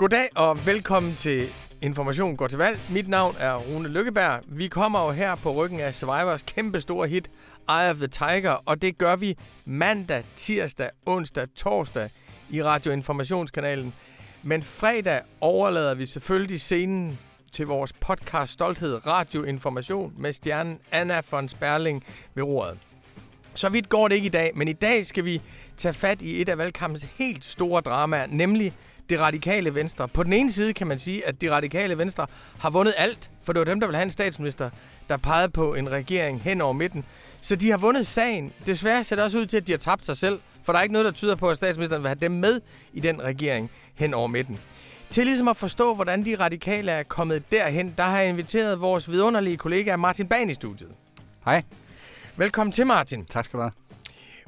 Goddag og velkommen til Information går til valg. Mit navn er Rune Lykkeberg. Vi kommer jo her på ryggen af Survivors kæmpe store hit Eye of the Tiger, og det gør vi mandag, tirsdag, onsdag, torsdag i radioinformationskanalen. Men fredag overlader vi selvfølgelig scenen til vores podcast Stolthed Radioinformation med stjernen Anna von Sperling ved roret. Så vidt går det ikke i dag, men i dag skal vi tage fat i et af valgkampens helt store dramaer, nemlig det radikale venstre. På den ene side kan man sige, at det radikale venstre har vundet alt, for det var dem, der ville have en statsminister, der pegede på en regering hen over midten. Så de har vundet sagen. Desværre ser det også ud til, at de har tabt sig selv, for der er ikke noget, der tyder på, at statsministeren vil have dem med i den regering hen over midten. Til ligesom at forstå, hvordan de radikale er kommet derhen, der har jeg inviteret vores vidunderlige kollega Martin Bahn i studiet. Hej. Velkommen til, Martin. Tak skal du have.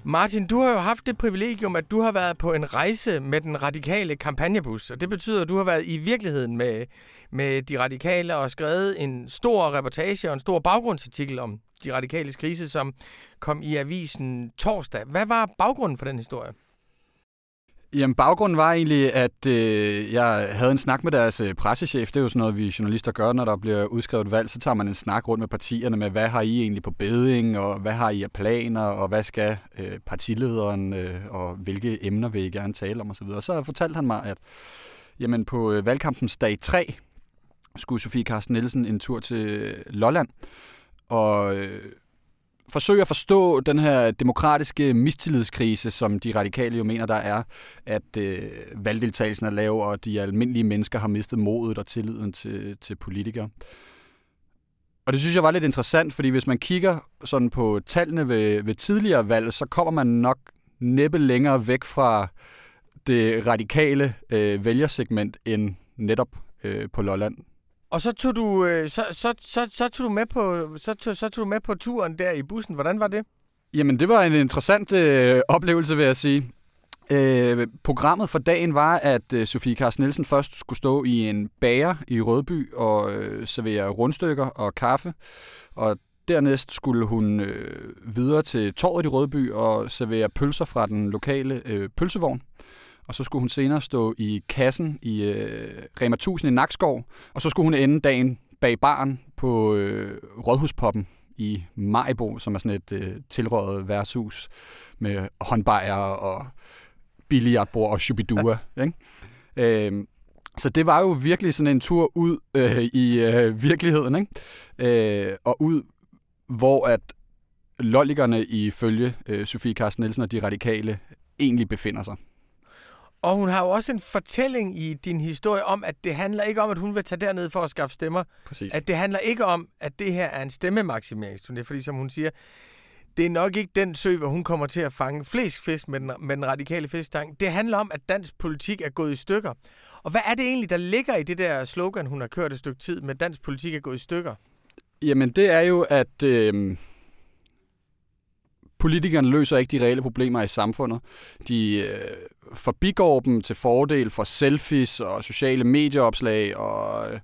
Martin, du har jo haft det privilegium, at du har været på en rejse med den radikale kampagnebus, og det betyder, at du har været i virkeligheden med, med de radikale og skrevet en stor reportage og en stor baggrundsartikel om de radikale krise, som kom i avisen torsdag. Hvad var baggrunden for den historie? Jamen, baggrunden var egentlig, at øh, jeg havde en snak med deres øh, pressechef. Det er jo sådan noget, vi journalister gør, når der bliver udskrevet valg. Så tager man en snak rundt med partierne med, hvad har I egentlig på beding, og hvad har I af planer, og hvad skal øh, partilederen, øh, og hvilke emner vil I gerne tale om osv. Og så fortalte han mig, at jamen, på øh, valgkampens dag 3 skulle Sofie Carsten Nielsen en tur til øh, Lolland. Og øh, forsøge at forstå den her demokratiske mistillidskrise, som de radikale jo mener, der er, at øh, valgdeltagelsen er lav, og de almindelige mennesker har mistet modet og tilliden til, til politikere. Og det synes jeg var lidt interessant, fordi hvis man kigger sådan på tallene ved, ved tidligere valg, så kommer man nok næppe længere væk fra det radikale øh, vælgersegment end netop øh, på Lolland. Og så tog du, øh, så, så, så, så tog du med på, så tog, så tog du med på turen der i bussen. Hvordan var det? Jamen, det var en interessant øh, oplevelse, vil jeg sige. Øh, programmet for dagen var, at øh, Sofie Carsten Nielsen først skulle stå i en bager i Rødby og øh, servere rundstykker og kaffe. Og dernæst skulle hun øh, videre til torvet i Rødby og servere pølser fra den lokale øh, pølsevogn og så skulle hun senere stå i kassen i øh, Rema 1000 i Nakskov, og så skulle hun ende dagen bag baren på øh, Rådhuspoppen i Majbo, som er sådan et øh, tilrådet værtshus med håndbajer og billiardbord og shubidua. ikke? Øh, så det var jo virkelig sådan en tur ud øh, i øh, virkeligheden, ikke? Øh, og ud, hvor at lolligerne ifølge øh, Sofie Carsten Nielsen og de radikale egentlig befinder sig. Og hun har jo også en fortælling i din historie om, at det handler ikke om, at hun vil tage derned for at skaffe stemmer. Præcis. At det handler ikke om, at det her er en stemmemaksimeringsturné, fordi som hun siger, det er nok ikke den sø, hvor hun kommer til at fange flest fisk med den, med den radikale fiskestang. Det handler om, at dansk politik er gået i stykker. Og hvad er det egentlig, der ligger i det der slogan, hun har kørt et stykke tid med, dansk politik er gået i stykker? Jamen, det er jo, at øh, politikerne løser ikke de reelle problemer i samfundet. De øh, forbigår dem til fordel for selfies og sociale medieopslag og øh,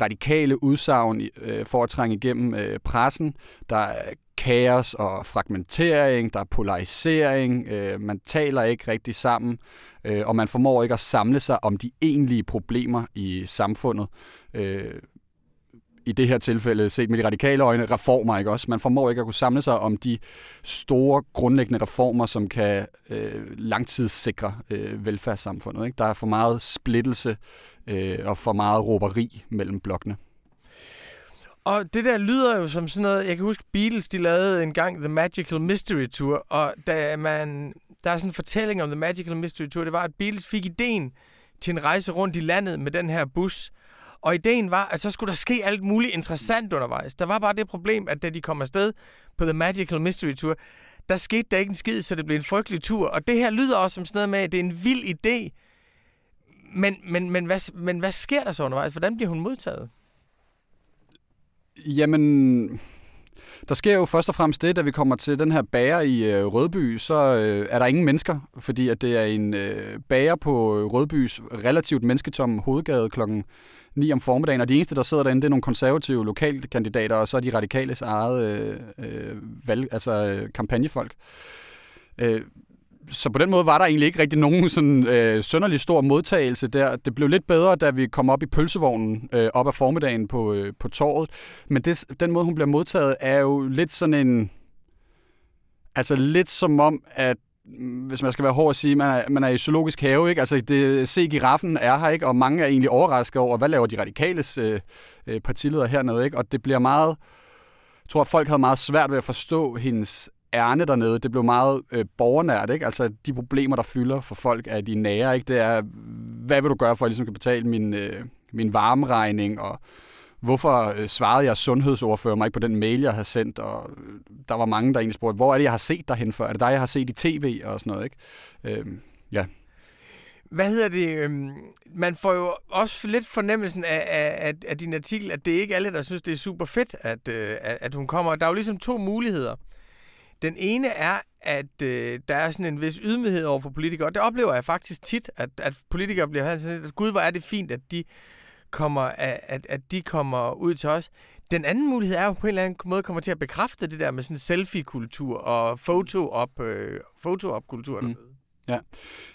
radikale udsagn øh, for at trænge igennem øh, pressen. Der er kaos og fragmentering, der er polarisering, øh, man taler ikke rigtig sammen, øh, og man formår ikke at samle sig om de egentlige problemer i samfundet. Øh, i det her tilfælde, set med de radikale øjne, reformer, ikke også? Man formår ikke at kunne samle sig om de store, grundlæggende reformer, som kan øh, langtidssikre øh, velfærdssamfundet. Ikke? Der er for meget splittelse øh, og for meget råberi mellem blokkene. Og det der lyder jo som sådan noget, jeg kan huske Beatles, de lavede en gang The Magical Mystery Tour, og da man, der er sådan en fortælling om The Magical Mystery Tour, det var, at Beatles fik ideen til en rejse rundt i landet med den her bus, og ideen var, at så skulle der ske alt muligt interessant undervejs. Der var bare det problem, at da de kom afsted på The Magical Mystery Tour, der skete der ikke en skid, så det blev en frygtelig tur. Og det her lyder også som sådan noget med, at det er en vild idé. Men, men, men, hvad, men hvad sker der så undervejs? Hvordan bliver hun modtaget? Jamen, der sker jo først og fremmest det, da vi kommer til den her bager i øh, Rødby, så øh, er der ingen mennesker, fordi at det er en øh, bager på øh, Rødbys relativt mennesketom hovedgade klokken 9 om formiddagen, og de eneste, der sidder derinde, det er nogle konservative lokalkandidater, og så er de radikales eget øh, øh, valg, altså øh, kampagnefolk. Øh, så på den måde var der egentlig ikke rigtig nogen sådan øh, sønderlig stor modtagelse der. Det blev lidt bedre, da vi kom op i pølsevognen øh, op af formiddagen på, øh, på torvet. Men det, den måde, hun bliver modtaget, er jo lidt sådan en... Altså lidt som om, at hvis man skal være hård at sige, man er, man er i zoologisk have, ikke? Altså, det, se giraffen er her, ikke? Og mange er egentlig overrasket over, hvad laver de radikales øh, øh partiledere hernede, ikke? Og det bliver meget... Jeg tror, at folk havde meget svært ved at forstå hendes ærne dernede. Det blev meget øh, borgernært, ikke? Altså, de problemer, der fylder for folk, er de nære, ikke? Det er, hvad vil du gøre for, at jeg ligesom kan betale min, øh, min varmeregning, og hvorfor svarede jeg sundhedsordfører mig ikke på den mail, jeg havde sendt, og der var mange, der egentlig spurgte, hvor er det, jeg har set dig hen før? Er det dig, jeg har set i tv og sådan noget, ikke? Øh, ja. Hvad hedder det? Man får jo også lidt fornemmelsen af, af, af din artikel, at det er ikke alle, der synes, det er super fedt, at, at, at hun kommer. Der er jo ligesom to muligheder. Den ene er, at øh, der er sådan en vis ydmyghed over for politikere, og det oplever jeg faktisk tit, at, at politikere bliver sådan at gud, hvor er det fint, at de kommer, at, at de kommer ud til os. Den anden mulighed er jo på en eller anden måde kommer til at bekræfte det der med sådan selfie-kultur og foto op øh, foto Mm. Ja,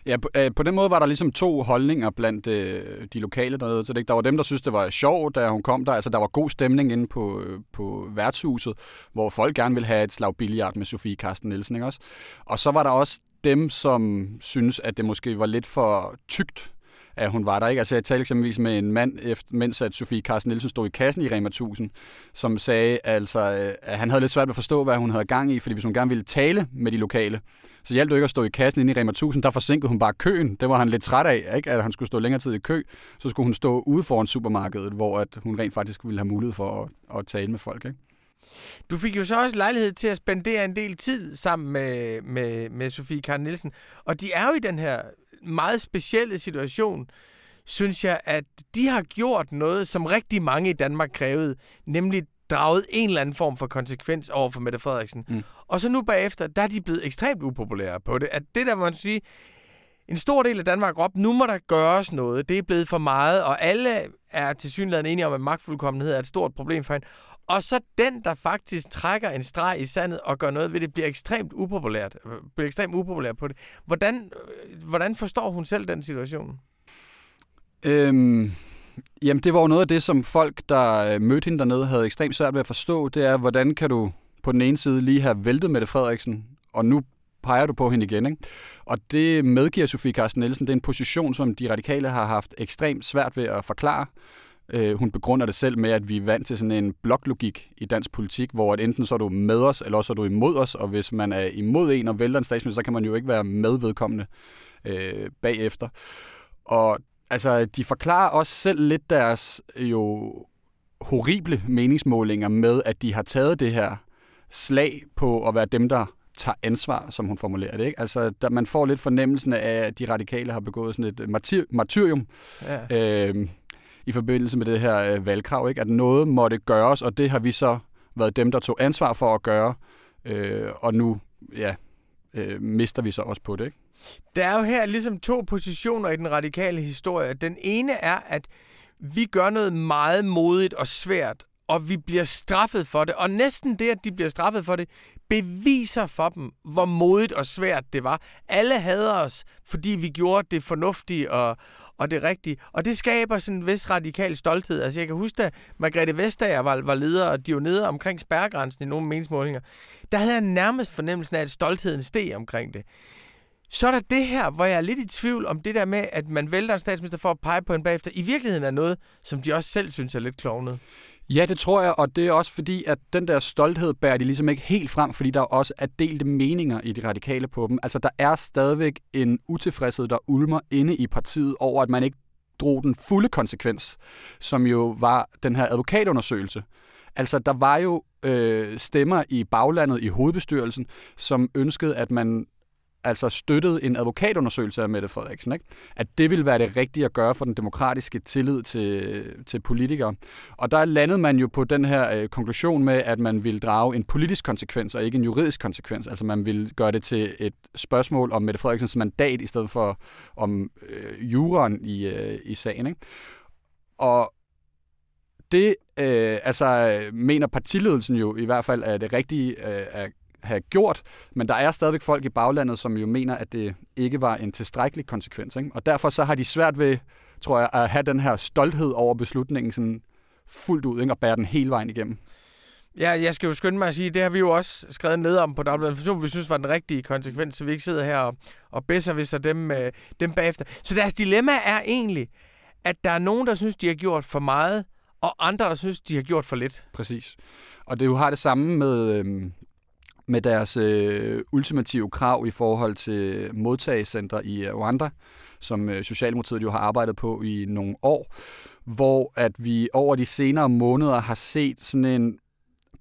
ja på, øh, på den måde var der ligesom to holdninger blandt øh, de lokale dernede. Så det, der var dem, der synes det var sjovt, da hun kom der. Altså, der var god stemning inde på, øh, på værtshuset, hvor folk gerne ville have et slag billiard med Sofie Karsten Nielsen. Ikke også? Og så var der også dem, som synes, at det måske var lidt for tygt at hun var der. Ikke? Altså, jeg talte eksempelvis med en mand, efter, mens at Sofie Carsten Nielsen stod i kassen i Rema 1000, som sagde, altså, øh, at han havde lidt svært ved at forstå, hvad hun havde gang i, fordi hvis hun gerne ville tale med de lokale, så hjalp det ikke at stå i kassen inde i Rema 1000. Der forsinkede hun bare køen. Det var han lidt træt af, ikke? at han skulle stå længere tid i kø. Så skulle hun stå ude foran supermarkedet, hvor at hun rent faktisk ville have mulighed for at, at tale med folk. Ikke? Du fik jo så også lejlighed til at spendere en del tid sammen med, med, med Sofie Karl Nielsen. Og de er jo i den her meget specielle situation, synes jeg, at de har gjort noget, som rigtig mange i Danmark krævede, nemlig draget en eller anden form for konsekvens over for Mette Frederiksen. Mm. Og så nu bagefter, der er de blevet ekstremt upopulære på det. At det der, man sige, en stor del af Danmark op, nu må der gøres noget. Det er blevet for meget, og alle er til synligheden enige om, at magtfuldkommenhed er et stort problem for hende. Og så den, der faktisk trækker en streg i sandet og gør noget ved det, bliver ekstremt upopulært. Øh, bliver ekstremt upopulær på det. Hvordan, øh, hvordan forstår hun selv den situation? Øhm, jamen, det var jo noget af det, som folk, der øh, mødte hende dernede, havde ekstremt svært ved at forstå. Det er, hvordan kan du på den ene side lige have væltet Mette Frederiksen, og nu peger du på hende igen. Ikke? Og det medgiver Sofie Carsten Nielsen. Det er en position, som de radikale har haft ekstremt svært ved at forklare. Øh, hun begrunder det selv med, at vi er vant til sådan en bloklogik i dansk politik, hvor at enten så er du med os, eller også er du imod os, og hvis man er imod en og vælter en statsminister, så kan man jo ikke være medvedkommende øh, bagefter. Og altså, de forklarer også selv lidt deres jo horrible meningsmålinger med, at de har taget det her slag på at være dem, der tager ansvar, som hun formulerer det. Ikke? Altså, der, man får lidt fornemmelsen af, at de radikale har begået sådan et martyr, martyrium. Ja. Øh, i forbindelse med det her øh, valgkrav, ikke? at noget måtte gøres, og det har vi så været dem, der tog ansvar for at gøre, øh, og nu ja, øh, mister vi så også på det. Ikke? Der er jo her ligesom to positioner i den radikale historie. Den ene er, at vi gør noget meget modigt og svært, og vi bliver straffet for det. Og næsten det, at de bliver straffet for det, beviser for dem, hvor modigt og svært det var. Alle hader os, fordi vi gjorde det fornuftige og, og det rigtige. Og det skaber sådan en vis radikal stolthed. Altså jeg kan huske, da Margrethe Vestager var, var leder, og de var nede omkring spærregrænsen i nogle meningsmålinger, der havde jeg nærmest fornemmelsen af, at stoltheden steg omkring det. Så er der det her, hvor jeg er lidt i tvivl om det der med, at man vælter en statsminister for at pege på en bagefter, i virkeligheden er noget, som de også selv synes er lidt klovnet. Ja, det tror jeg, og det er også fordi, at den der stolthed bærer de ligesom ikke helt frem, fordi der også er delte meninger i de radikale på dem. Altså, der er stadigvæk en utilfredshed, der ulmer inde i partiet over, at man ikke drog den fulde konsekvens, som jo var den her advokatundersøgelse. Altså, der var jo øh, stemmer i baglandet i hovedbestyrelsen, som ønskede, at man altså støttede en advokatundersøgelse af Mette Frederiksen. Ikke? At det ville være det rigtige at gøre for den demokratiske tillid til, til politikere. Og der landede man jo på den her øh, konklusion med, at man ville drage en politisk konsekvens og ikke en juridisk konsekvens. Altså man ville gøre det til et spørgsmål om Mette Frederiksens mandat i stedet for om øh, juraen i, øh, i sagen. Ikke? Og det øh, altså, øh, mener partiledelsen jo i hvert fald er det rigtige øh, at have gjort, men der er stadigvæk folk i baglandet, som jo mener, at det ikke var en tilstrækkelig konsekvens. Ikke? Og derfor så har de svært ved, tror jeg, at have den her stolthed over beslutningen sådan fuldt ud, ikke? og bære den hele vejen igennem. Ja, jeg skal jo skynde mig at sige, det har vi jo også skrevet ned om på Dagbladet vi synes var den rigtige konsekvens, så vi ikke sidder her og, og bedser hvis dem, øh, dem bagefter. Så deres dilemma er egentlig, at der er nogen, der synes, de har gjort for meget, og andre, der synes, de har gjort for lidt. Præcis. Og det jo har det samme med, øh, med deres øh, ultimative krav i forhold til modtagecentre i øh, Rwanda, som øh, Socialdemokratiet jo har arbejdet på i nogle år, hvor at vi over de senere måneder har set sådan en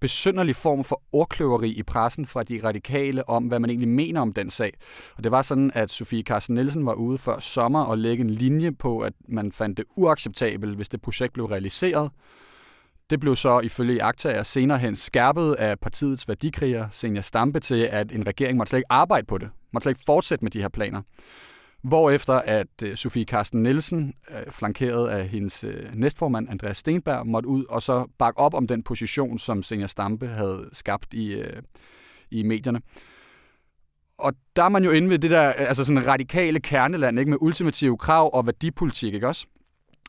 besynderlig form for ordkløveri i pressen fra de radikale om, hvad man egentlig mener om den sag. Og det var sådan, at Sofie Carsten Nielsen var ude før sommer og lægge en linje på, at man fandt det uacceptabelt, hvis det projekt blev realiseret. Det blev så ifølge aktager senere hen skærpet af partiets værdikriger, Senja Stampe, til, at en regering måtte slet ikke arbejde på det. Måtte slet ikke fortsætte med de her planer. Hvorefter at øh, Sofie Carsten Nielsen, øh, flankeret af hendes øh, næstformand Andreas Stenberg, måtte ud og så bakke op om den position, som Senja Stampe havde skabt i, i medierne. Og der er man jo inde ved det der altså sådan radikale kerneland, ikke med ultimative krav og værdipolitik, ikke også?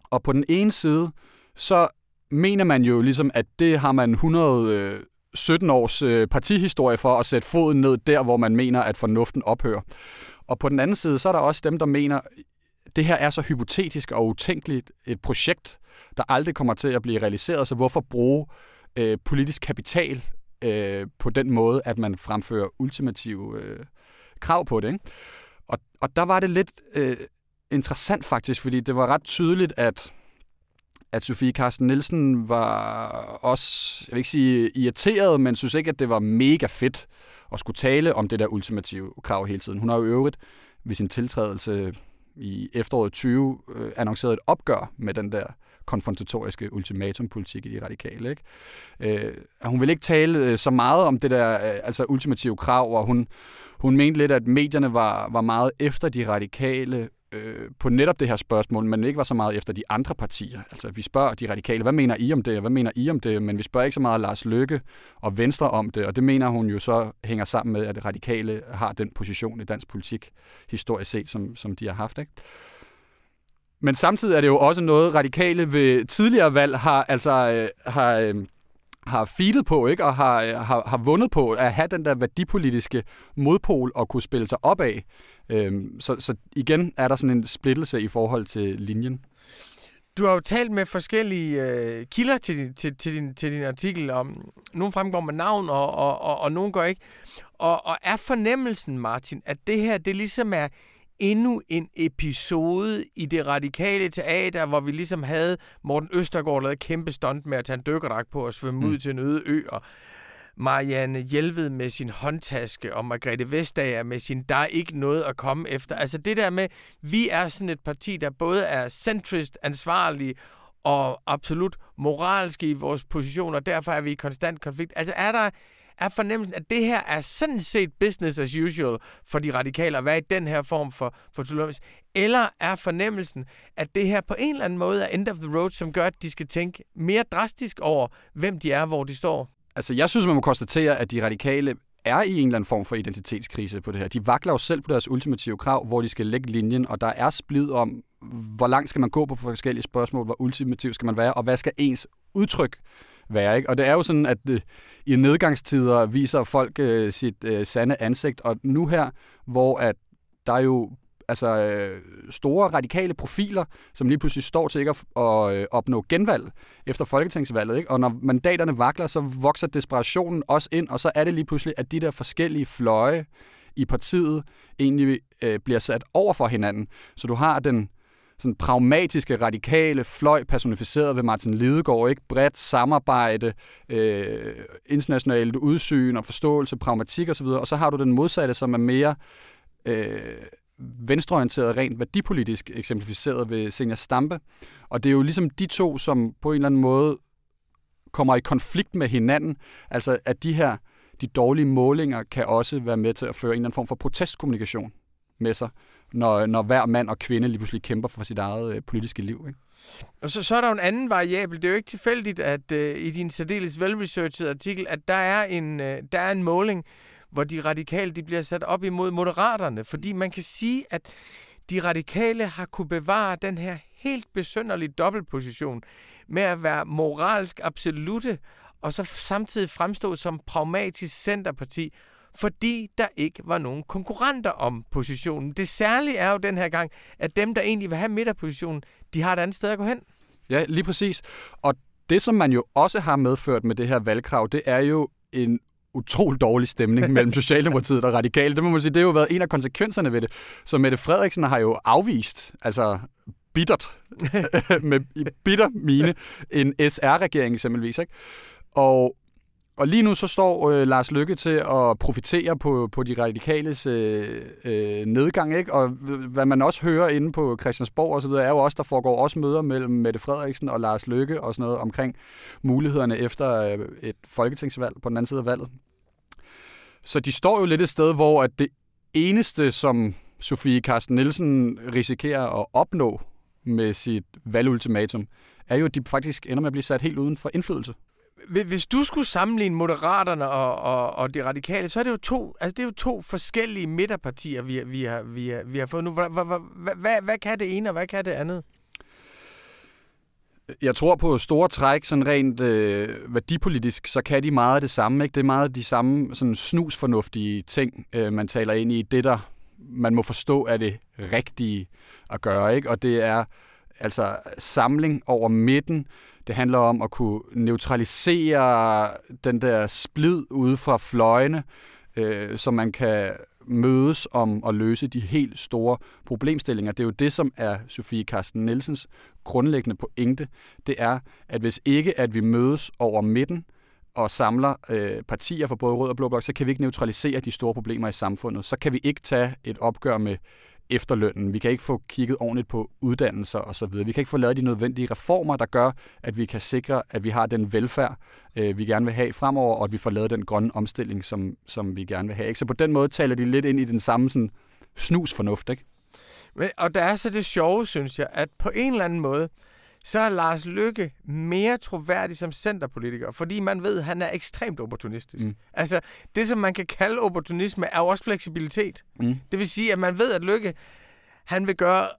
Og på den ene side, så mener man jo ligesom, at det har man 117 øh, års øh, partihistorie for at sætte foden ned der, hvor man mener, at fornuften ophører. Og på den anden side, så er der også dem, der mener, det her er så hypotetisk og utænkeligt et projekt, der aldrig kommer til at blive realiseret, så hvorfor bruge øh, politisk kapital øh, på den måde, at man fremfører ultimative øh, krav på det. Ikke? Og, og der var det lidt øh, interessant faktisk, fordi det var ret tydeligt, at at Sofie Carsten Nielsen var også, jeg vil ikke sige irriteret, men synes ikke, at det var mega fedt at skulle tale om det der ultimative krav hele tiden. Hun har jo øvrigt ved sin tiltrædelse i efteråret 20 øh, annonceret et opgør med den der konfrontatoriske ultimatumpolitik i de radikale. Ikke? Øh, hun vil ikke tale øh, så meget om det der øh, altså ultimative krav, og hun, hun mente lidt, at medierne var, var meget efter de radikale øh, på netop det her spørgsmål, men ikke var så meget efter de andre partier. Altså, vi spørger de radikale, hvad mener I om det, og hvad mener I om det, men vi spørger ikke så meget Lars Løkke og Venstre om det, og det mener hun jo så hænger sammen med, at radikale har den position i dansk politik, historisk set, som, som de har haft. Ikke? Men samtidig er det jo også noget, radikale ved tidligere valg har, altså, øh, har, øh, har feedet på, ikke? og har, øh, har, har vundet på at have den der værdipolitiske modpol og kunne spille sig op af. Øhm, så, så igen er der sådan en splittelse i forhold til linjen. Du har jo talt med forskellige øh, kilder til din, til, til, din, til din artikel. Om, nogle fremgår med navn, og, og, og, og nogle går ikke. Og, og er fornemmelsen, Martin, at det her det ligesom er endnu en episode i det radikale teater, hvor vi ligesom havde Morten Østergaard lavet kæmpe stunt med at tage en dykkerdragt på og svømme mm. ud til en øde ø, og Marianne Hjelved med sin håndtaske, og Margrethe Vestager med sin, der er ikke noget at komme efter. Altså det der med, vi er sådan et parti, der både er centrist, ansvarlig og absolut moralske i vores position, og derfor er vi i konstant konflikt. Altså er der er fornemmelsen, at det her er sådan set business as usual for de radikale at være i den her form for, for tolerance? Eller er fornemmelsen, at det her på en eller anden måde er end of the road, som gør, at de skal tænke mere drastisk over, hvem de er, hvor de står? Altså, jeg synes, man må konstatere, at de radikale er i en eller anden form for identitetskrise på det her. De vakler jo selv på deres ultimative krav, hvor de skal lægge linjen, og der er splid om, hvor langt skal man gå på forskellige spørgsmål, hvor ultimativ skal man være, og hvad skal ens udtryk være. Ikke? Og det er jo sådan, at øh, i nedgangstider viser folk øh, sit øh, sande ansigt, og nu her, hvor at der jo altså øh, store radikale profiler, som lige pludselig står til ikke at, at øh, opnå genvalg efter folketingsvalget. Ikke? Og når mandaterne vakler, så vokser desperationen også ind, og så er det lige pludselig, at de der forskellige fløje i partiet egentlig øh, bliver sat over for hinanden. Så du har den sådan pragmatiske, radikale fløj personificeret ved Martin Lidegaard, ikke bredt samarbejde, øh, internationalt udsyn og forståelse, pragmatik osv., og så har du den modsatte, som er mere øh, venstreorienteret, rent værdipolitisk eksemplificeret ved Senior Stampe. Og det er jo ligesom de to, som på en eller anden måde kommer i konflikt med hinanden. Altså at de her, de dårlige målinger kan også være med til at føre en eller anden form for protestkommunikation med sig, når, når hver mand og kvinde lige pludselig kæmper for sit eget øh, politiske liv. Ikke? Og så, så er der jo en anden variabel. Det er jo ikke tilfældigt, at øh, i din særdeles velresearchede artikel, at der er en, øh, der er en måling, hvor de radikale de bliver sat op imod moderaterne. Fordi man kan sige, at de radikale har kunne bevare den her helt besynderlige dobbeltposition med at være moralsk absolute, og så samtidig fremstå som pragmatisk centerparti, fordi der ikke var nogen konkurrenter om positionen. Det særlige er jo den her gang, at dem, der egentlig vil have midterpositionen, de har et andet sted at gå hen. Ja, lige præcis. Og det, som man jo også har medført med det her valgkrav, det er jo en utrolig dårlig stemning mellem Socialdemokratiet og Radikale. Det må man sige, det har jo været en af konsekvenserne ved det. Så Mette Frederiksen har jo afvist, altså bittert, med bitter mine, en SR-regering eksempelvis. Ikke? Og og lige nu så står øh, Lars Lykke til at profitere på, på de radikales øh, øh, nedgang, ikke? Og hvad man også hører inde på Christiansborg og så videre, er jo også, der foregår også møder mellem Mette Frederiksen og Lars Lykke og sådan noget omkring mulighederne efter øh, et folketingsvalg på den anden side af valget. Så de står jo lidt et sted, hvor at det eneste, som Sofie Carsten Nielsen risikerer at opnå med sit valgultimatum, er jo, at de faktisk ender med at blive sat helt uden for indflydelse hvis du skulle sammenligne Moderaterne og, og, og de radikale, så er det jo to, altså det er jo to forskellige midterpartier, vi, vi, har, vi, har, vi har fået nu. Hvad, hvad, hvad, hvad kan det ene, og hvad kan det andet? Jeg tror på store træk, sådan rent øh, værdipolitisk, så kan de meget af det samme. Ikke? Det er meget de samme sådan snusfornuftige ting, øh, man taler ind i. Det, der man må forstå er det rigtige at gøre. Ikke? Og det er altså samling over midten, det handler om at kunne neutralisere den der splid ude fra fløjene, øh, så man kan mødes om at løse de helt store problemstillinger. Det er jo det, som er Sofie Carsten Nielsens grundlæggende pointe. Det er, at hvis ikke at vi mødes over midten og samler øh, partier for både rød og blå blok, så kan vi ikke neutralisere de store problemer i samfundet. Så kan vi ikke tage et opgør med efterlønnen. Vi kan ikke få kigget ordentligt på uddannelser osv. Vi kan ikke få lavet de nødvendige reformer, der gør, at vi kan sikre, at vi har den velfærd, øh, vi gerne vil have fremover, og at vi får lavet den grønne omstilling, som, som vi gerne vil have. Ikke? Så på den måde taler de lidt ind i den samme sådan, snusfornuft. Ikke? Men, og der er så det sjove, synes jeg, at på en eller anden måde, så er Lars Lykke mere troværdig som centerpolitiker, fordi man ved, at han er ekstremt opportunistisk. Mm. Altså, det som man kan kalde opportunisme, er jo også fleksibilitet. Mm. Det vil sige, at man ved, at Lykke, han vil gøre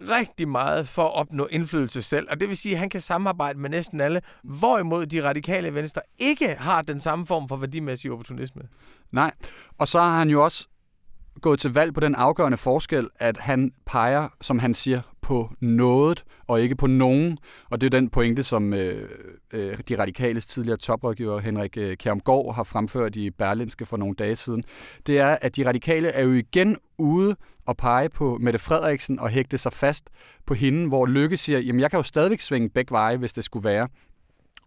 rigtig meget for at opnå indflydelse selv, og det vil sige, at han kan samarbejde med næsten alle, hvorimod de radikale venstre ikke har den samme form for værdimæssig opportunisme. Nej, og så har han jo også gået til valg på den afgørende forskel, at han peger, som han siger, på noget og ikke på nogen. Og det er den pointe, som øh, øh, de radikales tidligere toprådgiver Henrik øh, Kjermgaard har fremført i Berlinske for nogle dage siden. Det er, at de radikale er jo igen ude og pege på Mette Frederiksen og hægte sig fast på hende, hvor Lykke siger, jamen jeg kan jo stadigvæk svinge begge veje, hvis det skulle være.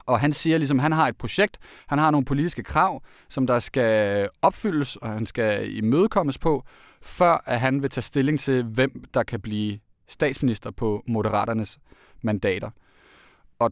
Og han siger ligesom, han har et projekt, han har nogle politiske krav, som der skal opfyldes, og han skal imødekommes på, før at han vil tage stilling til, hvem der kan blive statsminister på Moderaternes mandater. Og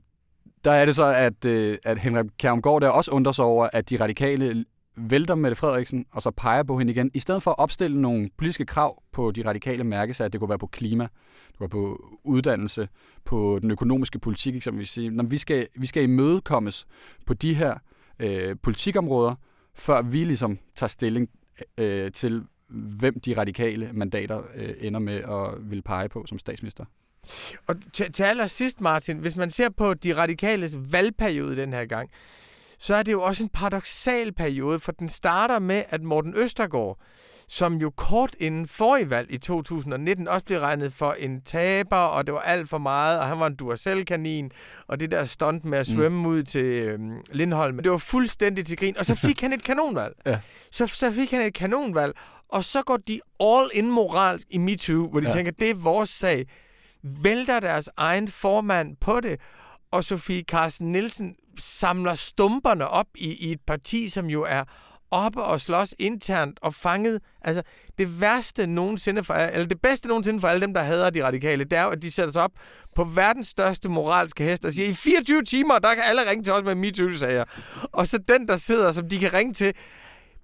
der er det så, at, øh, at Henrik Kjærumgaard der også undrer sig over, at de radikale vælter Mette Frederiksen, og så peger på hende igen, i stedet for at opstille nogle politiske krav på de radikale mærkesager, det kunne være på klima, det var på uddannelse, på den økonomiske politik eksempelvis. Når vi skal, vi skal imødekommes på de her øh, politikområder, før vi ligesom tager stilling øh, til, hvem de radikale mandater øh, ender med at vil pege på som statsminister. Og til, til allersidst, Martin, hvis man ser på de radikales valgperiode den her gang, så er det jo også en paradoxal periode, for den starter med, at Morten Østergaard, som jo kort inden forrige valg i 2019 også blev regnet for en taber, og det var alt for meget, og han var en Duracell-kanin, og det der stunt med at mm. svømme mm. ud til øhm, Lindholm, det var fuldstændig til grin, og så fik han et kanonvalg. Ja. Så, så fik han et kanonvalg, og så går de all in moralsk i MeToo, hvor de ja. tænker, det er vores sag. Vælter deres egen formand på det, og Sofie Carsten Nielsen samler stumperne op i, i et parti, som jo er oppe og slås internt og fanget. Altså, det værste nogensinde for, eller det bedste nogensinde for alle dem, der hader de radikale, det er jo, at de sætter sig op på verdens største moralske hest og siger, i 24 timer, der kan alle ringe til os med MeToo-sager. Og så den, der sidder, som de kan ringe til,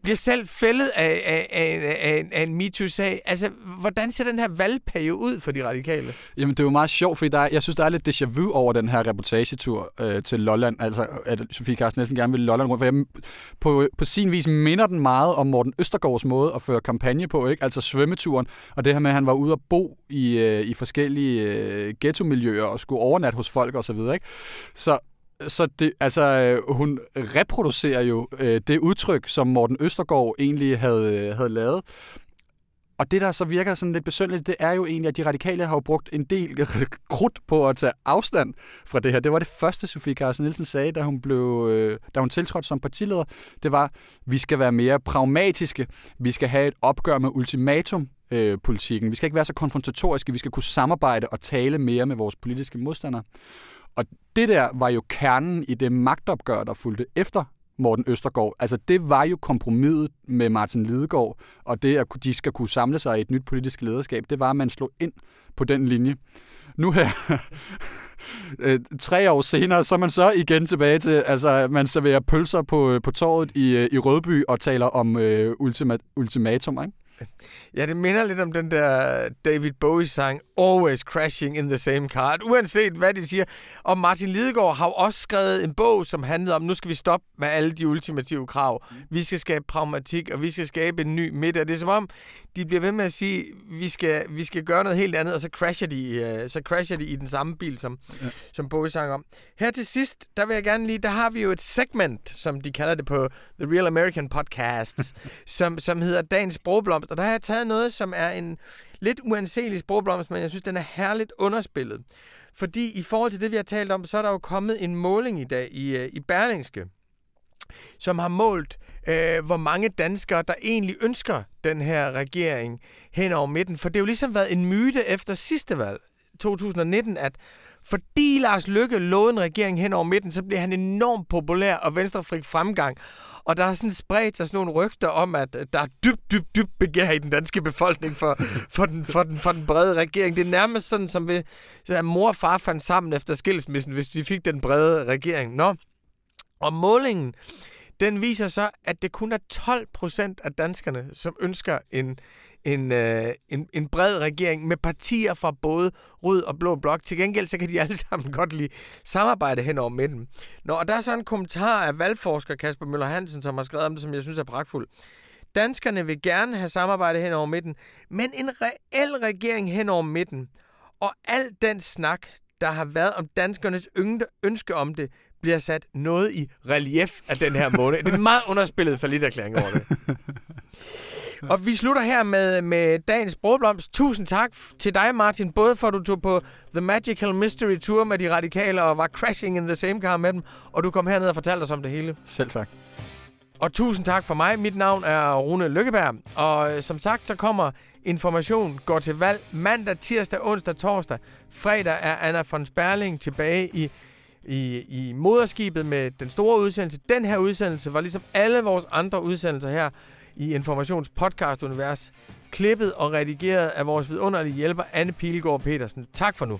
bliver selv fældet af, af, af, af, af en MeToo-sag. Altså, hvordan ser den her valgperiode ud for de radikale? Jamen, det er jo meget sjovt, fordi der er, jeg synes, der er lidt déjà vu over den her reportagetur øh, til Lolland. Altså, at Sofie Carsten Nielsen gerne vil Lolland rundt. For jeg, på, på sin vis minder den meget om Morten Østergaards måde at føre kampagne på, ikke? Altså svømmeturen, og det her med, at han var ude at bo i, øh, i forskellige øh, ghetto-miljøer og skulle overnatte hos folk osv., ikke? Så så det, altså, øh, hun reproducerer jo øh, det udtryk, som Morten Østergaard egentlig havde, øh, havde lavet. Og det, der så virker sådan lidt besynderligt, det er jo egentlig, at de radikale har jo brugt en del krudt på at tage afstand fra det her. Det var det første, Sofie Carsten Nielsen sagde, da hun, blev, øh, da hun tiltrådte som partileder. Det var, vi skal være mere pragmatiske. Vi skal have et opgør med ultimatum øh, politikken. Vi skal ikke være så konfrontatoriske. Vi skal kunne samarbejde og tale mere med vores politiske modstandere. Og det der var jo kernen i det magtopgør, der fulgte efter Morten Østergaard. Altså det var jo kompromiset med Martin Lidegaard, og det at de skal kunne samle sig i et nyt politisk lederskab, det var, at man slog ind på den linje. Nu her, øh, tre år senere, så er man så igen tilbage til, altså man serverer pølser på, øh, på torvet i, øh, i Rødby og taler om øh, ultima, ultimatum, ikke? Ja, det minder lidt om den der David Bowie-sang, Always Crashing in the Same Car. Uanset hvad de siger. Og Martin Lidegaard har jo også skrevet en bog, som handlede om, nu skal vi stoppe med alle de ultimative krav. Vi skal skabe pragmatik, og vi skal skabe en ny midte. Det er som om, de bliver ved med at sige, vi skal, vi skal gøre noget helt andet, og så crasher de, uh, så crasher de i den samme bil, som, ja. som Bowie sang om. Her til sidst, der vil jeg gerne lige, der har vi jo et segment, som de kalder det på The Real American Podcasts, som, som hedder Dagens Sprogblomst, og der har jeg taget noget, som er en lidt uanselig sprogblomst, men jeg synes, den er herligt underspillet. Fordi i forhold til det, vi har talt om, så er der jo kommet en måling i dag i, øh, i Berlingske, som har målt, øh, hvor mange danskere, der egentlig ønsker den her regering hen over midten. For det har jo ligesom været en myte efter sidste valg, 2019, at fordi Lars Lykke lovede en regering hen over midten, så blev han enormt populær og venstrefrik fremgang. Og der har sådan spredt sig sådan nogle rygter om, at der er dybt, dybt, dybt begær i den danske befolkning for, for, den, for, den, for den brede regering. Det er nærmest sådan, som vi, at mor og far fandt sammen efter skilsmissen, hvis de fik den brede regering. Nå. Og målingen, den viser så, at det kun er 12 procent af danskerne, som ønsker en, en, øh, en, en bred regering med partier fra både rød og blå blok. Til gengæld så kan de alle sammen godt lide samarbejde hen over midten. Nå, og der er så en kommentar af valgforsker Kasper Møller Hansen, som har skrevet om det, som jeg synes er pragtfuld. Danskerne vil gerne have samarbejde hen over midten, men en reel regering hen over midten, og al den snak, der har været om danskernes ønske om det, bliver sat noget i relief af den her måned. Det er en meget underspillet for lidt erklæring over det. Og vi slutter her med, med dagens sprogblomst. Tusind tak til dig, Martin, både for at du tog på The Magical Mystery Tour med de radikale og var crashing in the same car med dem, og du kom herned og fortalte os om det hele. Selv tak. Og tusind tak for mig. Mit navn er Rune Lykkeberg, og øh, som sagt, så kommer information går til valg mandag, tirsdag, onsdag, torsdag. Fredag er Anna von Sperling tilbage i i, i moderskibet med den store udsendelse. Den her udsendelse var ligesom alle vores andre udsendelser her i Informations podcast univers klippet og redigeret af vores vidunderlige hjælper Anne Pilgaard Petersen. Tak for nu.